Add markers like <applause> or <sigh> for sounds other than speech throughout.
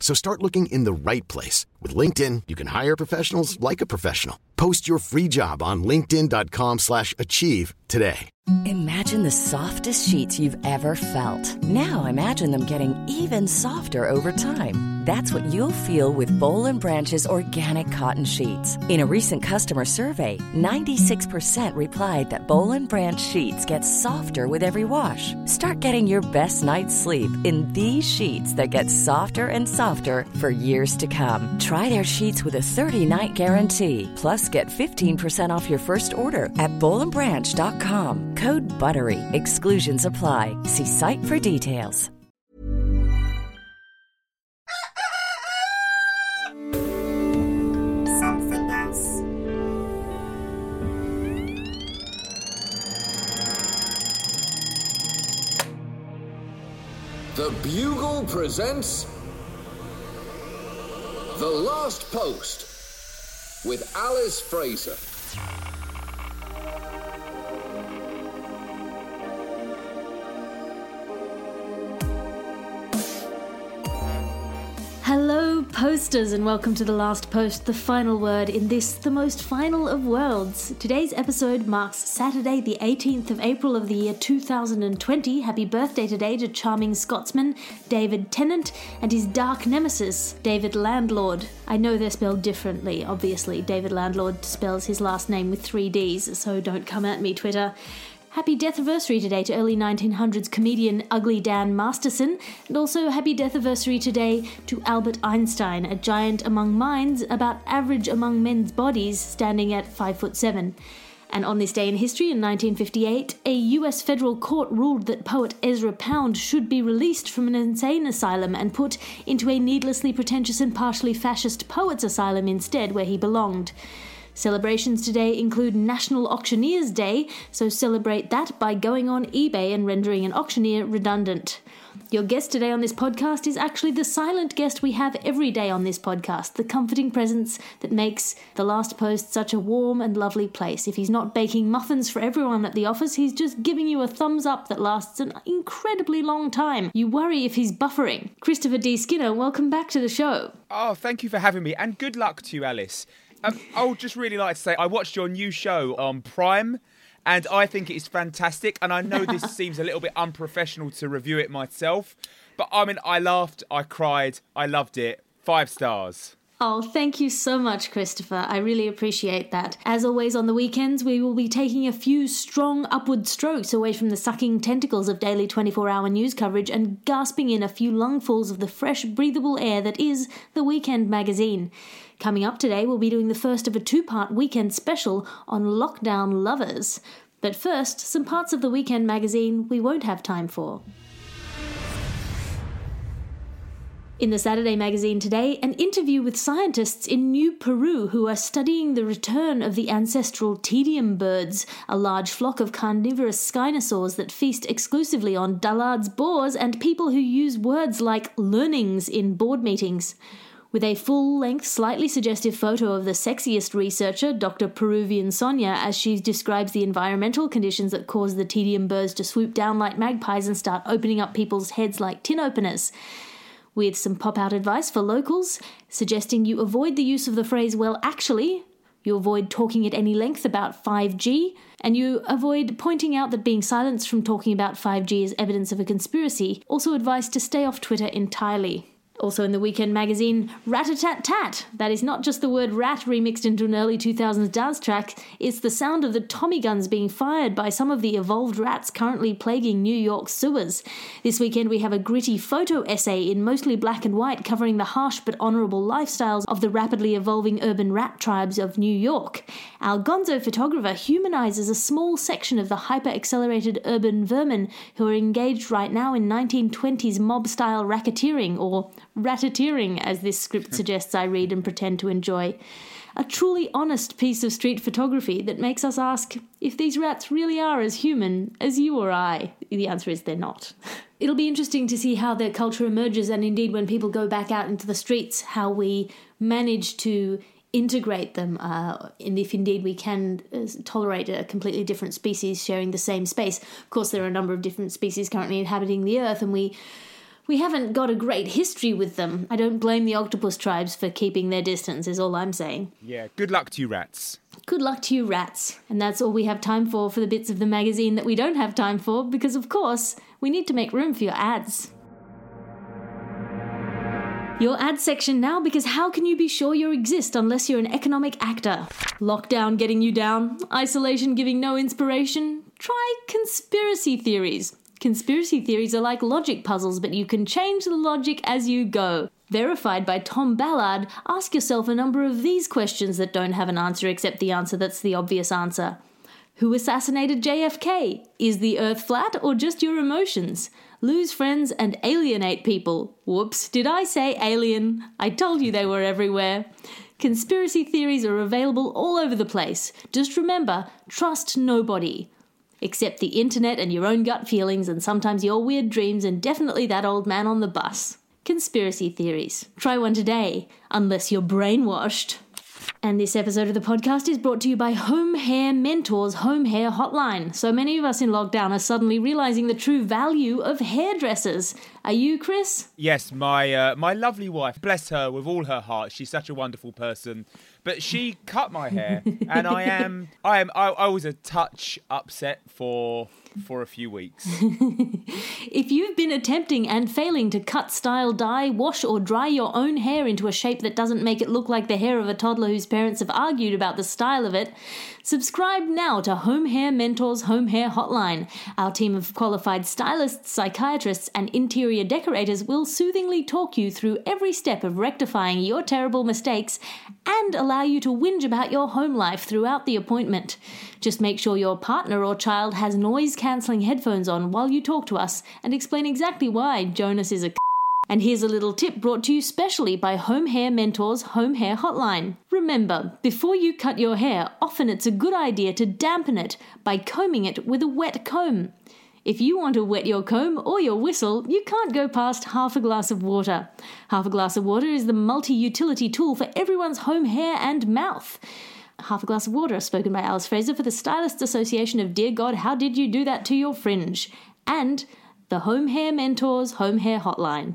So start looking in the right place. With LinkedIn, you can hire professionals like a professional. Post your free job on linkedin.com slash achieve today. Imagine the softest sheets you've ever felt. Now imagine them getting even softer over time. That's what you'll feel with Bowl and Branch's organic cotton sheets. In a recent customer survey, 96% replied that Bowl and Branch sheets get softer with every wash. Start getting your best night's sleep in these sheets that get softer and softer for years to come. Try their sheets with a 30-night guarantee. Plus, get 15% off your first order at bowlandbranch.com. Code BUTTERY. Exclusions apply. See site for details. The Bugle presents The Last Post with Alice Fraser. Posters, and welcome to the last post, the final word in this, the most final of worlds. Today's episode marks Saturday, the 18th of April of the year 2020. Happy birthday today to charming Scotsman David Tennant and his dark nemesis, David Landlord. I know they're spelled differently, obviously. David Landlord spells his last name with three D's, so don't come at me, Twitter. Happy death anniversary today to early 1900s comedian Ugly Dan Masterson, and also happy death anniversary today to Albert Einstein, a giant among minds, about average among men's bodies, standing at 5 foot 7. And on this day in history, in 1958, a US federal court ruled that poet Ezra Pound should be released from an insane asylum and put into a needlessly pretentious and partially fascist poets' asylum instead, where he belonged. Celebrations today include National Auctioneers Day, so celebrate that by going on eBay and rendering an auctioneer redundant. Your guest today on this podcast is actually the silent guest we have every day on this podcast, the comforting presence that makes the last post such a warm and lovely place. If he's not baking muffins for everyone at the office, he's just giving you a thumbs up that lasts an incredibly long time. You worry if he's buffering. Christopher D. Skinner, welcome back to the show. Oh, thank you for having me, and good luck to you, Alice. Um, I would just really like to say I watched your new show on Prime, and I think it is fantastic. And I know this <laughs> seems a little bit unprofessional to review it myself, but I mean, I laughed, I cried, I loved it. Five stars. Oh, thank you so much, Christopher. I really appreciate that. As always, on the weekends, we will be taking a few strong upward strokes away from the sucking tentacles of daily 24 hour news coverage and gasping in a few lungfuls of the fresh, breathable air that is the Weekend magazine. Coming up today, we'll be doing the first of a two part weekend special on lockdown lovers. But first, some parts of the Weekend magazine we won't have time for. In the Saturday magazine today, an interview with scientists in New Peru who are studying the return of the ancestral tedium birds, a large flock of carnivorous skynosaurs that feast exclusively on dullards, boars, and people who use words like learnings in board meetings. With a full length, slightly suggestive photo of the sexiest researcher, Dr. Peruvian Sonia, as she describes the environmental conditions that cause the tedium birds to swoop down like magpies and start opening up people's heads like tin openers with some pop out advice for locals, suggesting you avoid the use of the phrase, well, actually, you avoid talking at any length about 5G, and you avoid pointing out that being silenced from talking about 5G is evidence of a conspiracy. Also, advice to stay off Twitter entirely. Also in the weekend magazine, Rat-a-tat-tat. That is not just the word rat remixed into an early 2000s dance track, it's the sound of the Tommy guns being fired by some of the evolved rats currently plaguing New York sewers. This weekend we have a gritty photo essay in mostly black and white covering the harsh but honourable lifestyles of the rapidly evolving urban rat tribes of New York. Our gonzo photographer humanises a small section of the hyper accelerated urban vermin who are engaged right now in 1920s mob style racketeering or Ratatouring, as this script suggests I read and pretend to enjoy. A truly honest piece of street photography that makes us ask if these rats really are as human as you or I. The answer is they're not. <laughs> It'll be interesting to see how their culture emerges, and indeed, when people go back out into the streets, how we manage to integrate them, uh, and if indeed we can uh, tolerate a completely different species sharing the same space. Of course, there are a number of different species currently inhabiting the Earth, and we we haven't got a great history with them. I don't blame the octopus tribes for keeping their distance, is all I'm saying. Yeah, good luck to you, rats. Good luck to you, rats. And that's all we have time for for the bits of the magazine that we don't have time for, because of course, we need to make room for your ads. Your ad section now because how can you be sure you exist unless you're an economic actor? Lockdown getting you down? Isolation giving no inspiration? Try conspiracy theories. Conspiracy theories are like logic puzzles, but you can change the logic as you go. Verified by Tom Ballard, ask yourself a number of these questions that don't have an answer except the answer that's the obvious answer. Who assassinated JFK? Is the earth flat or just your emotions? Lose friends and alienate people. Whoops, did I say alien? I told you they were everywhere. Conspiracy theories are available all over the place. Just remember trust nobody. Except the internet and your own gut feelings, and sometimes your weird dreams, and definitely that old man on the bus. Conspiracy theories. Try one today, unless you're brainwashed. And this episode of the podcast is brought to you by Home Hair Mentors Home Hair Hotline. So many of us in lockdown are suddenly realizing the true value of hairdressers. Are you, Chris? Yes, my uh, my lovely wife, bless her with all her heart. She's such a wonderful person. But she cut my hair, <laughs> and I am I am I, I was a touch upset for for a few weeks. <laughs> if you've been attempting and failing to cut, style, dye, wash, or dry your own hair into a shape that doesn't make it look like the hair of a toddler whose parents have argued about the style of it, subscribe now to Home Hair Mentors Home Hair Hotline. Our team of qualified stylists, psychiatrists, and interior decorators will soothingly talk you through every step of rectifying your terrible mistakes and allow you to whinge about your home life throughout the appointment. Just make sure your partner or child has noise cancelling headphones on while you talk to us and explain exactly why Jonas is a and here's a little tip brought to you specially by Home Hair Mentors Home Hair Hotline. Remember, before you cut your hair, often it's a good idea to dampen it by combing it with a wet comb. If you want to wet your comb or your whistle, you can't go past half a glass of water. Half a glass of water is the multi utility tool for everyone's home hair and mouth. Half a glass of water, spoken by Alice Fraser for the Stylists Association of Dear God, How Did You Do That to Your Fringe? And the Home Hair Mentors Home Hair Hotline.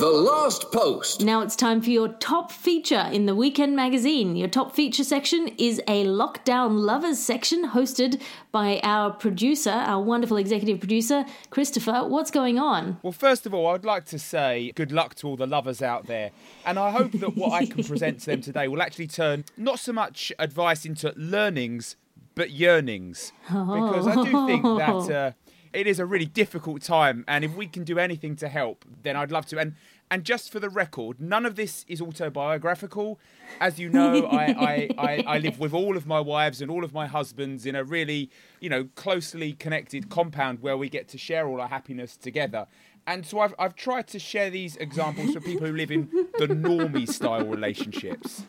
The Last Post. Now it's time for your top feature in the weekend magazine. Your top feature section is a lockdown lovers section hosted by our producer, our wonderful executive producer, Christopher. What's going on? Well, first of all, I'd like to say good luck to all the lovers out there. And I hope that what I can present to them today will actually turn not so much advice into learnings, but yearnings. Because I do think that. Uh, it is a really difficult time, and if we can do anything to help, then I'd love to. And and just for the record, none of this is autobiographical. As you know, <laughs> I, I, I, I, live with all of my wives and all of my husbands in a really, you know, closely connected compound where we get to share all our happiness together. And so I've, I've tried to share these examples for people who live in the normie style relationships.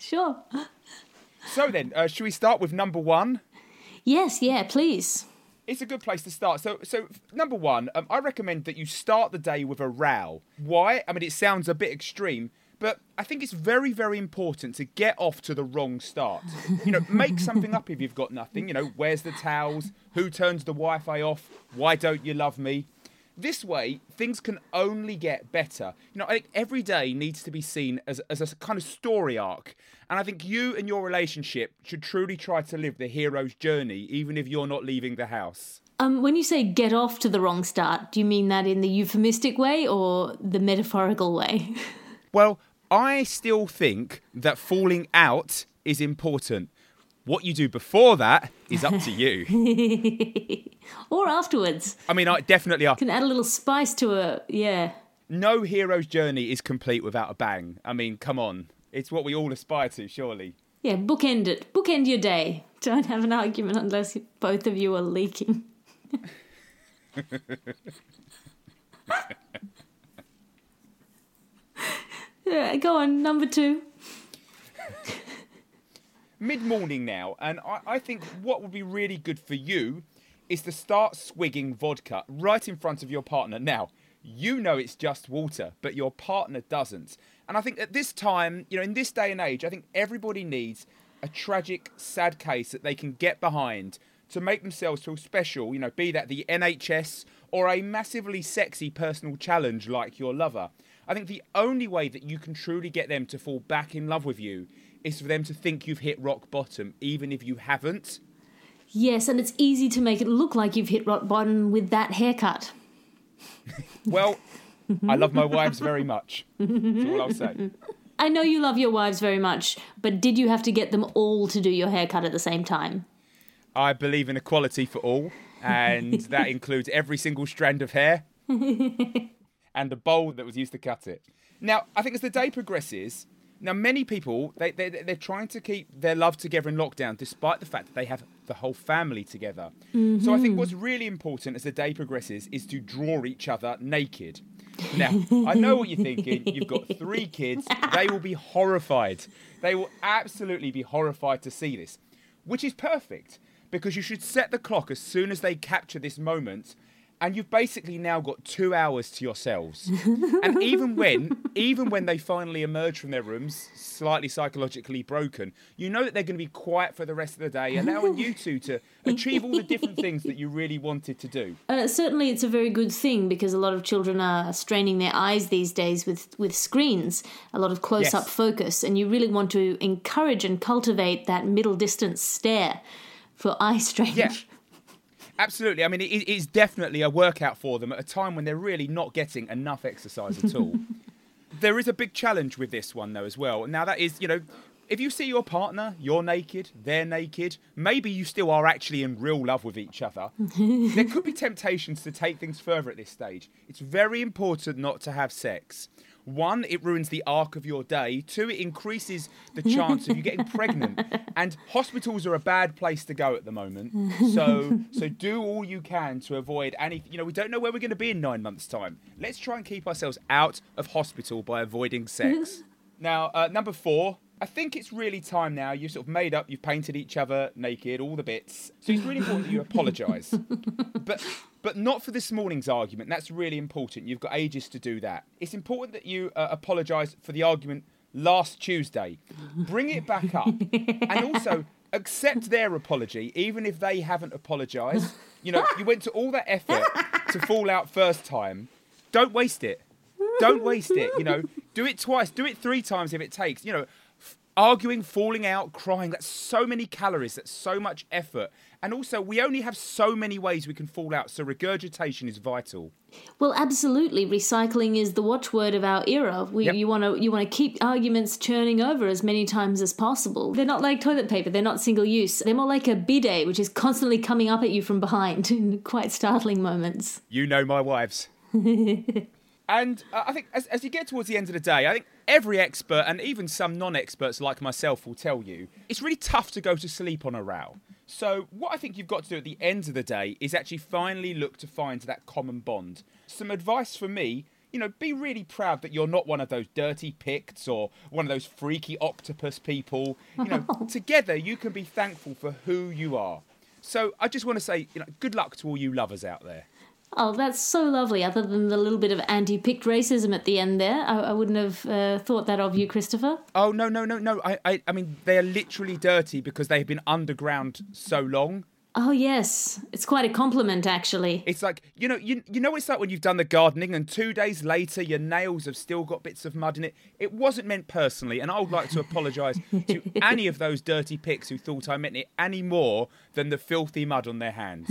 Sure. So then, uh, should we start with number one? Yes, yeah, please. It's a good place to start. So, so number one, um, I recommend that you start the day with a row. Why? I mean, it sounds a bit extreme, but I think it's very, very important to get off to the wrong start. <laughs> You know, make something up if you've got nothing. You know, where's the towels? Who turns the Wi Fi off? Why don't you love me? This way, things can only get better. You know, I think every day needs to be seen as, as a kind of story arc. And I think you and your relationship should truly try to live the hero's journey, even if you're not leaving the house. Um, when you say get off to the wrong start, do you mean that in the euphemistic way or the metaphorical way? <laughs> Well, I still think that falling out is important. What you do before that is up to you. <laughs> or afterwards. I mean, I definitely are. Can add a little spice to it. yeah. No hero's journey is complete without a bang. I mean, come on. It's what we all aspire to, surely. Yeah, bookend it. Bookend your day. <laughs> Don't have an argument unless both of you are leaking. <laughs> yeah, go on, number two. Mid morning now, and I, I think what would be really good for you is to start swigging vodka right in front of your partner. Now, you know it's just water, but your partner doesn't. And I think at this time, you know, in this day and age, I think everybody needs a tragic, sad case that they can get behind to make themselves feel special, you know, be that the NHS or a massively sexy personal challenge like your lover. I think the only way that you can truly get them to fall back in love with you is for them to think you've hit rock bottom, even if you haven't. Yes, and it's easy to make it look like you've hit rock bottom with that haircut. <laughs> well, I love my wives very much. That's all I'll say. I know you love your wives very much, but did you have to get them all to do your haircut at the same time? I believe in equality for all, and <laughs> that includes every single strand of hair <laughs> and the bowl that was used to cut it. Now, I think as the day progresses, now many people they, they they're trying to keep their love together in lockdown, despite the fact that they have the whole family together. Mm-hmm. So I think what's really important as the day progresses is to draw each other naked. Now, I know what you're thinking. You've got three kids. They will be horrified. They will absolutely be horrified to see this, which is perfect because you should set the clock as soon as they capture this moment and you've basically now got two hours to yourselves. <laughs> and even when, even when they finally emerge from their rooms, slightly psychologically broken, you know that they're going to be quiet for the rest of the day, allowing you two to achieve all the different things that you really wanted to do. <laughs> Uh, certainly, it's a very good thing because a lot of children are straining their eyes these days with with screens, a lot of close up yes. focus, and you really want to encourage and cultivate that middle distance stare for eye <laughs> strain. Yeah. Absolutely. I mean, it is definitely a workout for them at a time when they're really not getting enough exercise at all. <laughs> there is a big challenge with this one, though, as well. Now, that is, you know, if you see your partner, you're naked, they're naked, maybe you still are actually in real love with each other, <laughs> there could be temptations to take things further at this stage. It's very important not to have sex. One, it ruins the arc of your day. Two, it increases the chance of you getting <laughs> pregnant. And hospitals are a bad place to go at the moment. <laughs> So, so do all you can to avoid any. You know, we don't know where we're going to be in nine months' time. Let's try and keep ourselves out of hospital by avoiding sex. <laughs> now, uh, number four, I think it's really time now. You've sort of made up, you've painted each other naked, all the bits. So it's really important that you apologise. but but not for this morning's argument. That's really important. You've got ages to do that. It's important that you uh, apologise for the argument last Tuesday. Bring it back up. <laughs> and also accept their apology, even if they haven't apologised. You know, you went to all that effort to fall out first time. Don't waste it. Don't waste it. You know, do it twice, do it three times if it takes. You know, arguing, falling out, crying. That's so many calories. That's so much effort. And also, we only have so many ways we can fall out, so regurgitation is vital. Well, absolutely. Recycling is the watchword of our era. We, Yep. You want to you want to keep arguments churning over as many times as possible. They're not like toilet paper. They're not single use. They're more like a bidet, which is constantly coming up at you from behind <laughs> in quite startling moments. You know my wives. <laughs> and uh, I think as, as you get towards the end of the day, I think every expert and even some non experts like myself will tell you it's really tough to go to sleep on a row. So, what I think you've got to do at the end of the day is actually finally look to find that common bond. Some advice for me you know, be really proud that you're not one of those dirty Picts or one of those freaky octopus people. You know, <laughs> together you can be thankful for who you are. So I just want to say, you know, good luck to all you lovers out there. Oh, that's so lovely. Other than the little bit of anti-Pict racism at the end there, I, I wouldn't have uh, thought that of you, Christopher. Oh no no no no! I, I I mean they are literally dirty because they have been underground so long. Oh yes, it's quite a compliment actually. It's like you know you you know it's like when you've done the gardening and two days later your nails have still got bits of mud in it. It wasn't meant personally, and I would like to <laughs> apologise to any of those dirty Picts who thought I meant it any more than the filthy mud on their hands.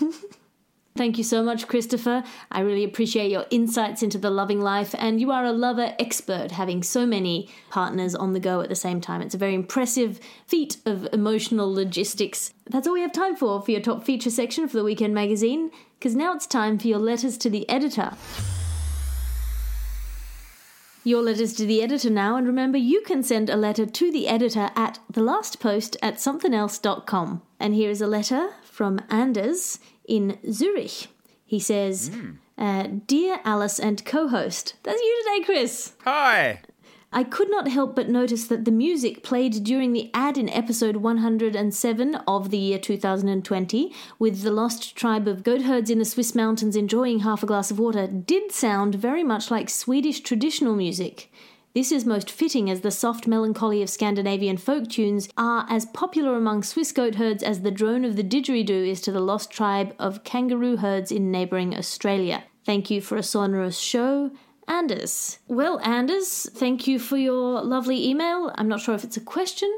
<laughs> Thank you so much, Christopher. I really appreciate your insights into the loving life, and you are a lover expert, having so many partners on the go at the same time. It's a very impressive feat of emotional logistics. That's all we have time for for your top feature section for the weekend magazine, because now it's time for your letters to the editor. Your letters to the editor now, and remember you can send a letter to the editor at thelastpost at somethingelse.com. And here is a letter from Anders in Zurich. He says, uh, Dear Alice and co host, that's you today, Chris. Hi. I could not help but notice that the music played during the ad in episode 107 of the year 2020, with the lost tribe of goat herds in the Swiss mountains enjoying half a glass of water, did sound very much like Swedish traditional music. This is most fitting as the soft melancholy of Scandinavian folk tunes are as popular among Swiss goat herds as the drone of the didgeridoo is to the lost tribe of kangaroo herds in neighbouring Australia. Thank you for a sonorous show. Anders. Well, Anders, thank you for your lovely email. I'm not sure if it's a question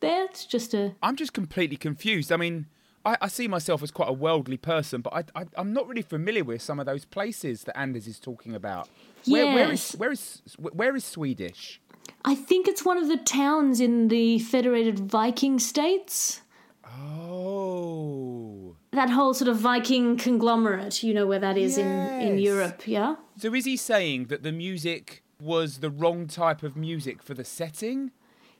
there, it's just a. I'm just completely confused. I mean, I, I see myself as quite a worldly person, but I, I, I'm not really familiar with some of those places that Anders is talking about. Where, where is Yes. where is where is Swedish? I think it's one of the towns in the Federated Viking states. Oh. That whole sort of Viking conglomerate, you know where that is in, in Europe, yeah? So is he saying that the music was the wrong type of music for the setting?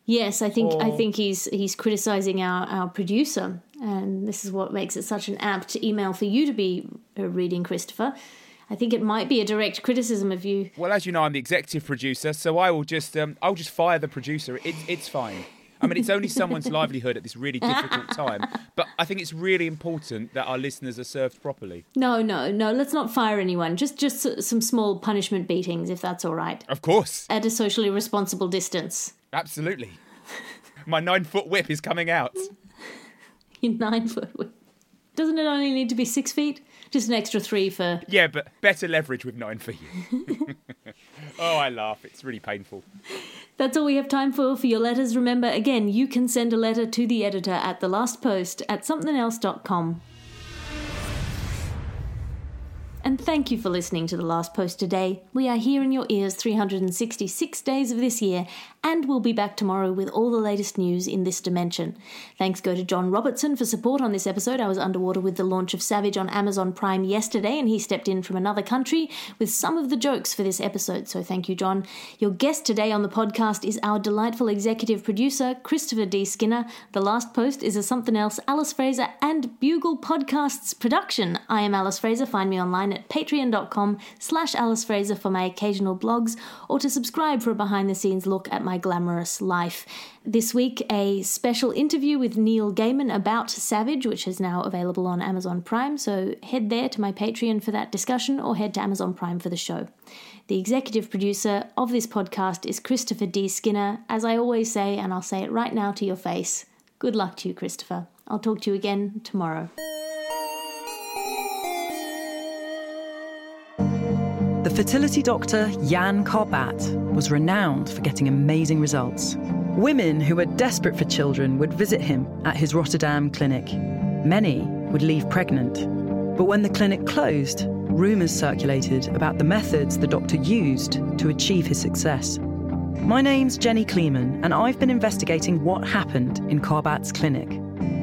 Yes, I think I think he's he's criticizing our, our producer, and this is what makes it such an apt email for you to be uh, reading, Christopher. I think it might be a direct criticism of you. Well, as you know, I'm the executive producer, so I will just um, I'll just fire the producer. It, it's fine. I mean, it's only someone's <laughs> livelihood at this really difficult time, but I think it's really important that our listeners are served properly. No, no, no. Let's not fire anyone. Just just some small punishment beatings, if that's all right, Of course, at a socially responsible distance. absolutely. My nine foot whip is coming out. <laughs> In nine foot. whip. Doesn't it only need to be six feet? Just an extra three for. Yeah, but better leverage with nine for you. <laughs> oh, I laugh. It's really painful. That's all we have time for for your letters. Remember, again, you can send a letter to the editor at the last post at somethingelse.com. And thank you for listening to The Last Post today. We are here in your ears 366 days of this year, and we'll be back tomorrow with all the latest news in this dimension. Thanks go to John Robertson for support on this episode. I was underwater with the launch of Savage on Amazon Prime yesterday, and he stepped in from another country with some of the jokes for this episode, so thank you, John. Your guest today on the podcast is our delightful executive producer, Christopher D. Skinner. The Last Post is a Something Else, Alice Fraser, and Bugle Podcasts production. I am Alice Fraser. Find me online at patreon.com slash Alice Fraser for my occasional blogs or to subscribe for a behind-the-scenes look at my glamorous life. This week, a special interview with Neil Gaiman about Savage, which is now available on Amazon Prime, so head there to my Patreon for that discussion or head to Amazon Prime for the show. The executive producer of this podcast is Christopher D. Skinner. As I always say, and I'll say it right now to your face, good luck to you, Christopher. I'll talk to you again tomorrow. The fertility doctor Jan Karbaat was renowned for getting amazing results. Women who were desperate for children would visit him at his Rotterdam clinic. Many would leave pregnant. But when the clinic closed, rumours circulated about the methods the doctor used to achieve his success. My name's Jenny Kleeman, and I've been investigating what happened in Karbaat's clinic.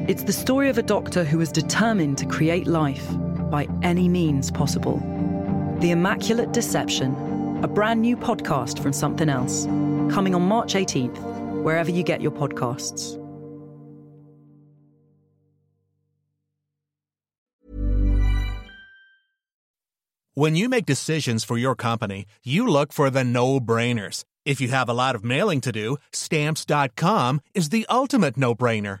It's the story of a doctor who was determined to create life by any means possible. The Immaculate Deception, a brand new podcast from Something Else, coming on March 18th, wherever you get your podcasts. When you make decisions for your company, you look for the no brainers. If you have a lot of mailing to do, stamps.com is the ultimate no brainer.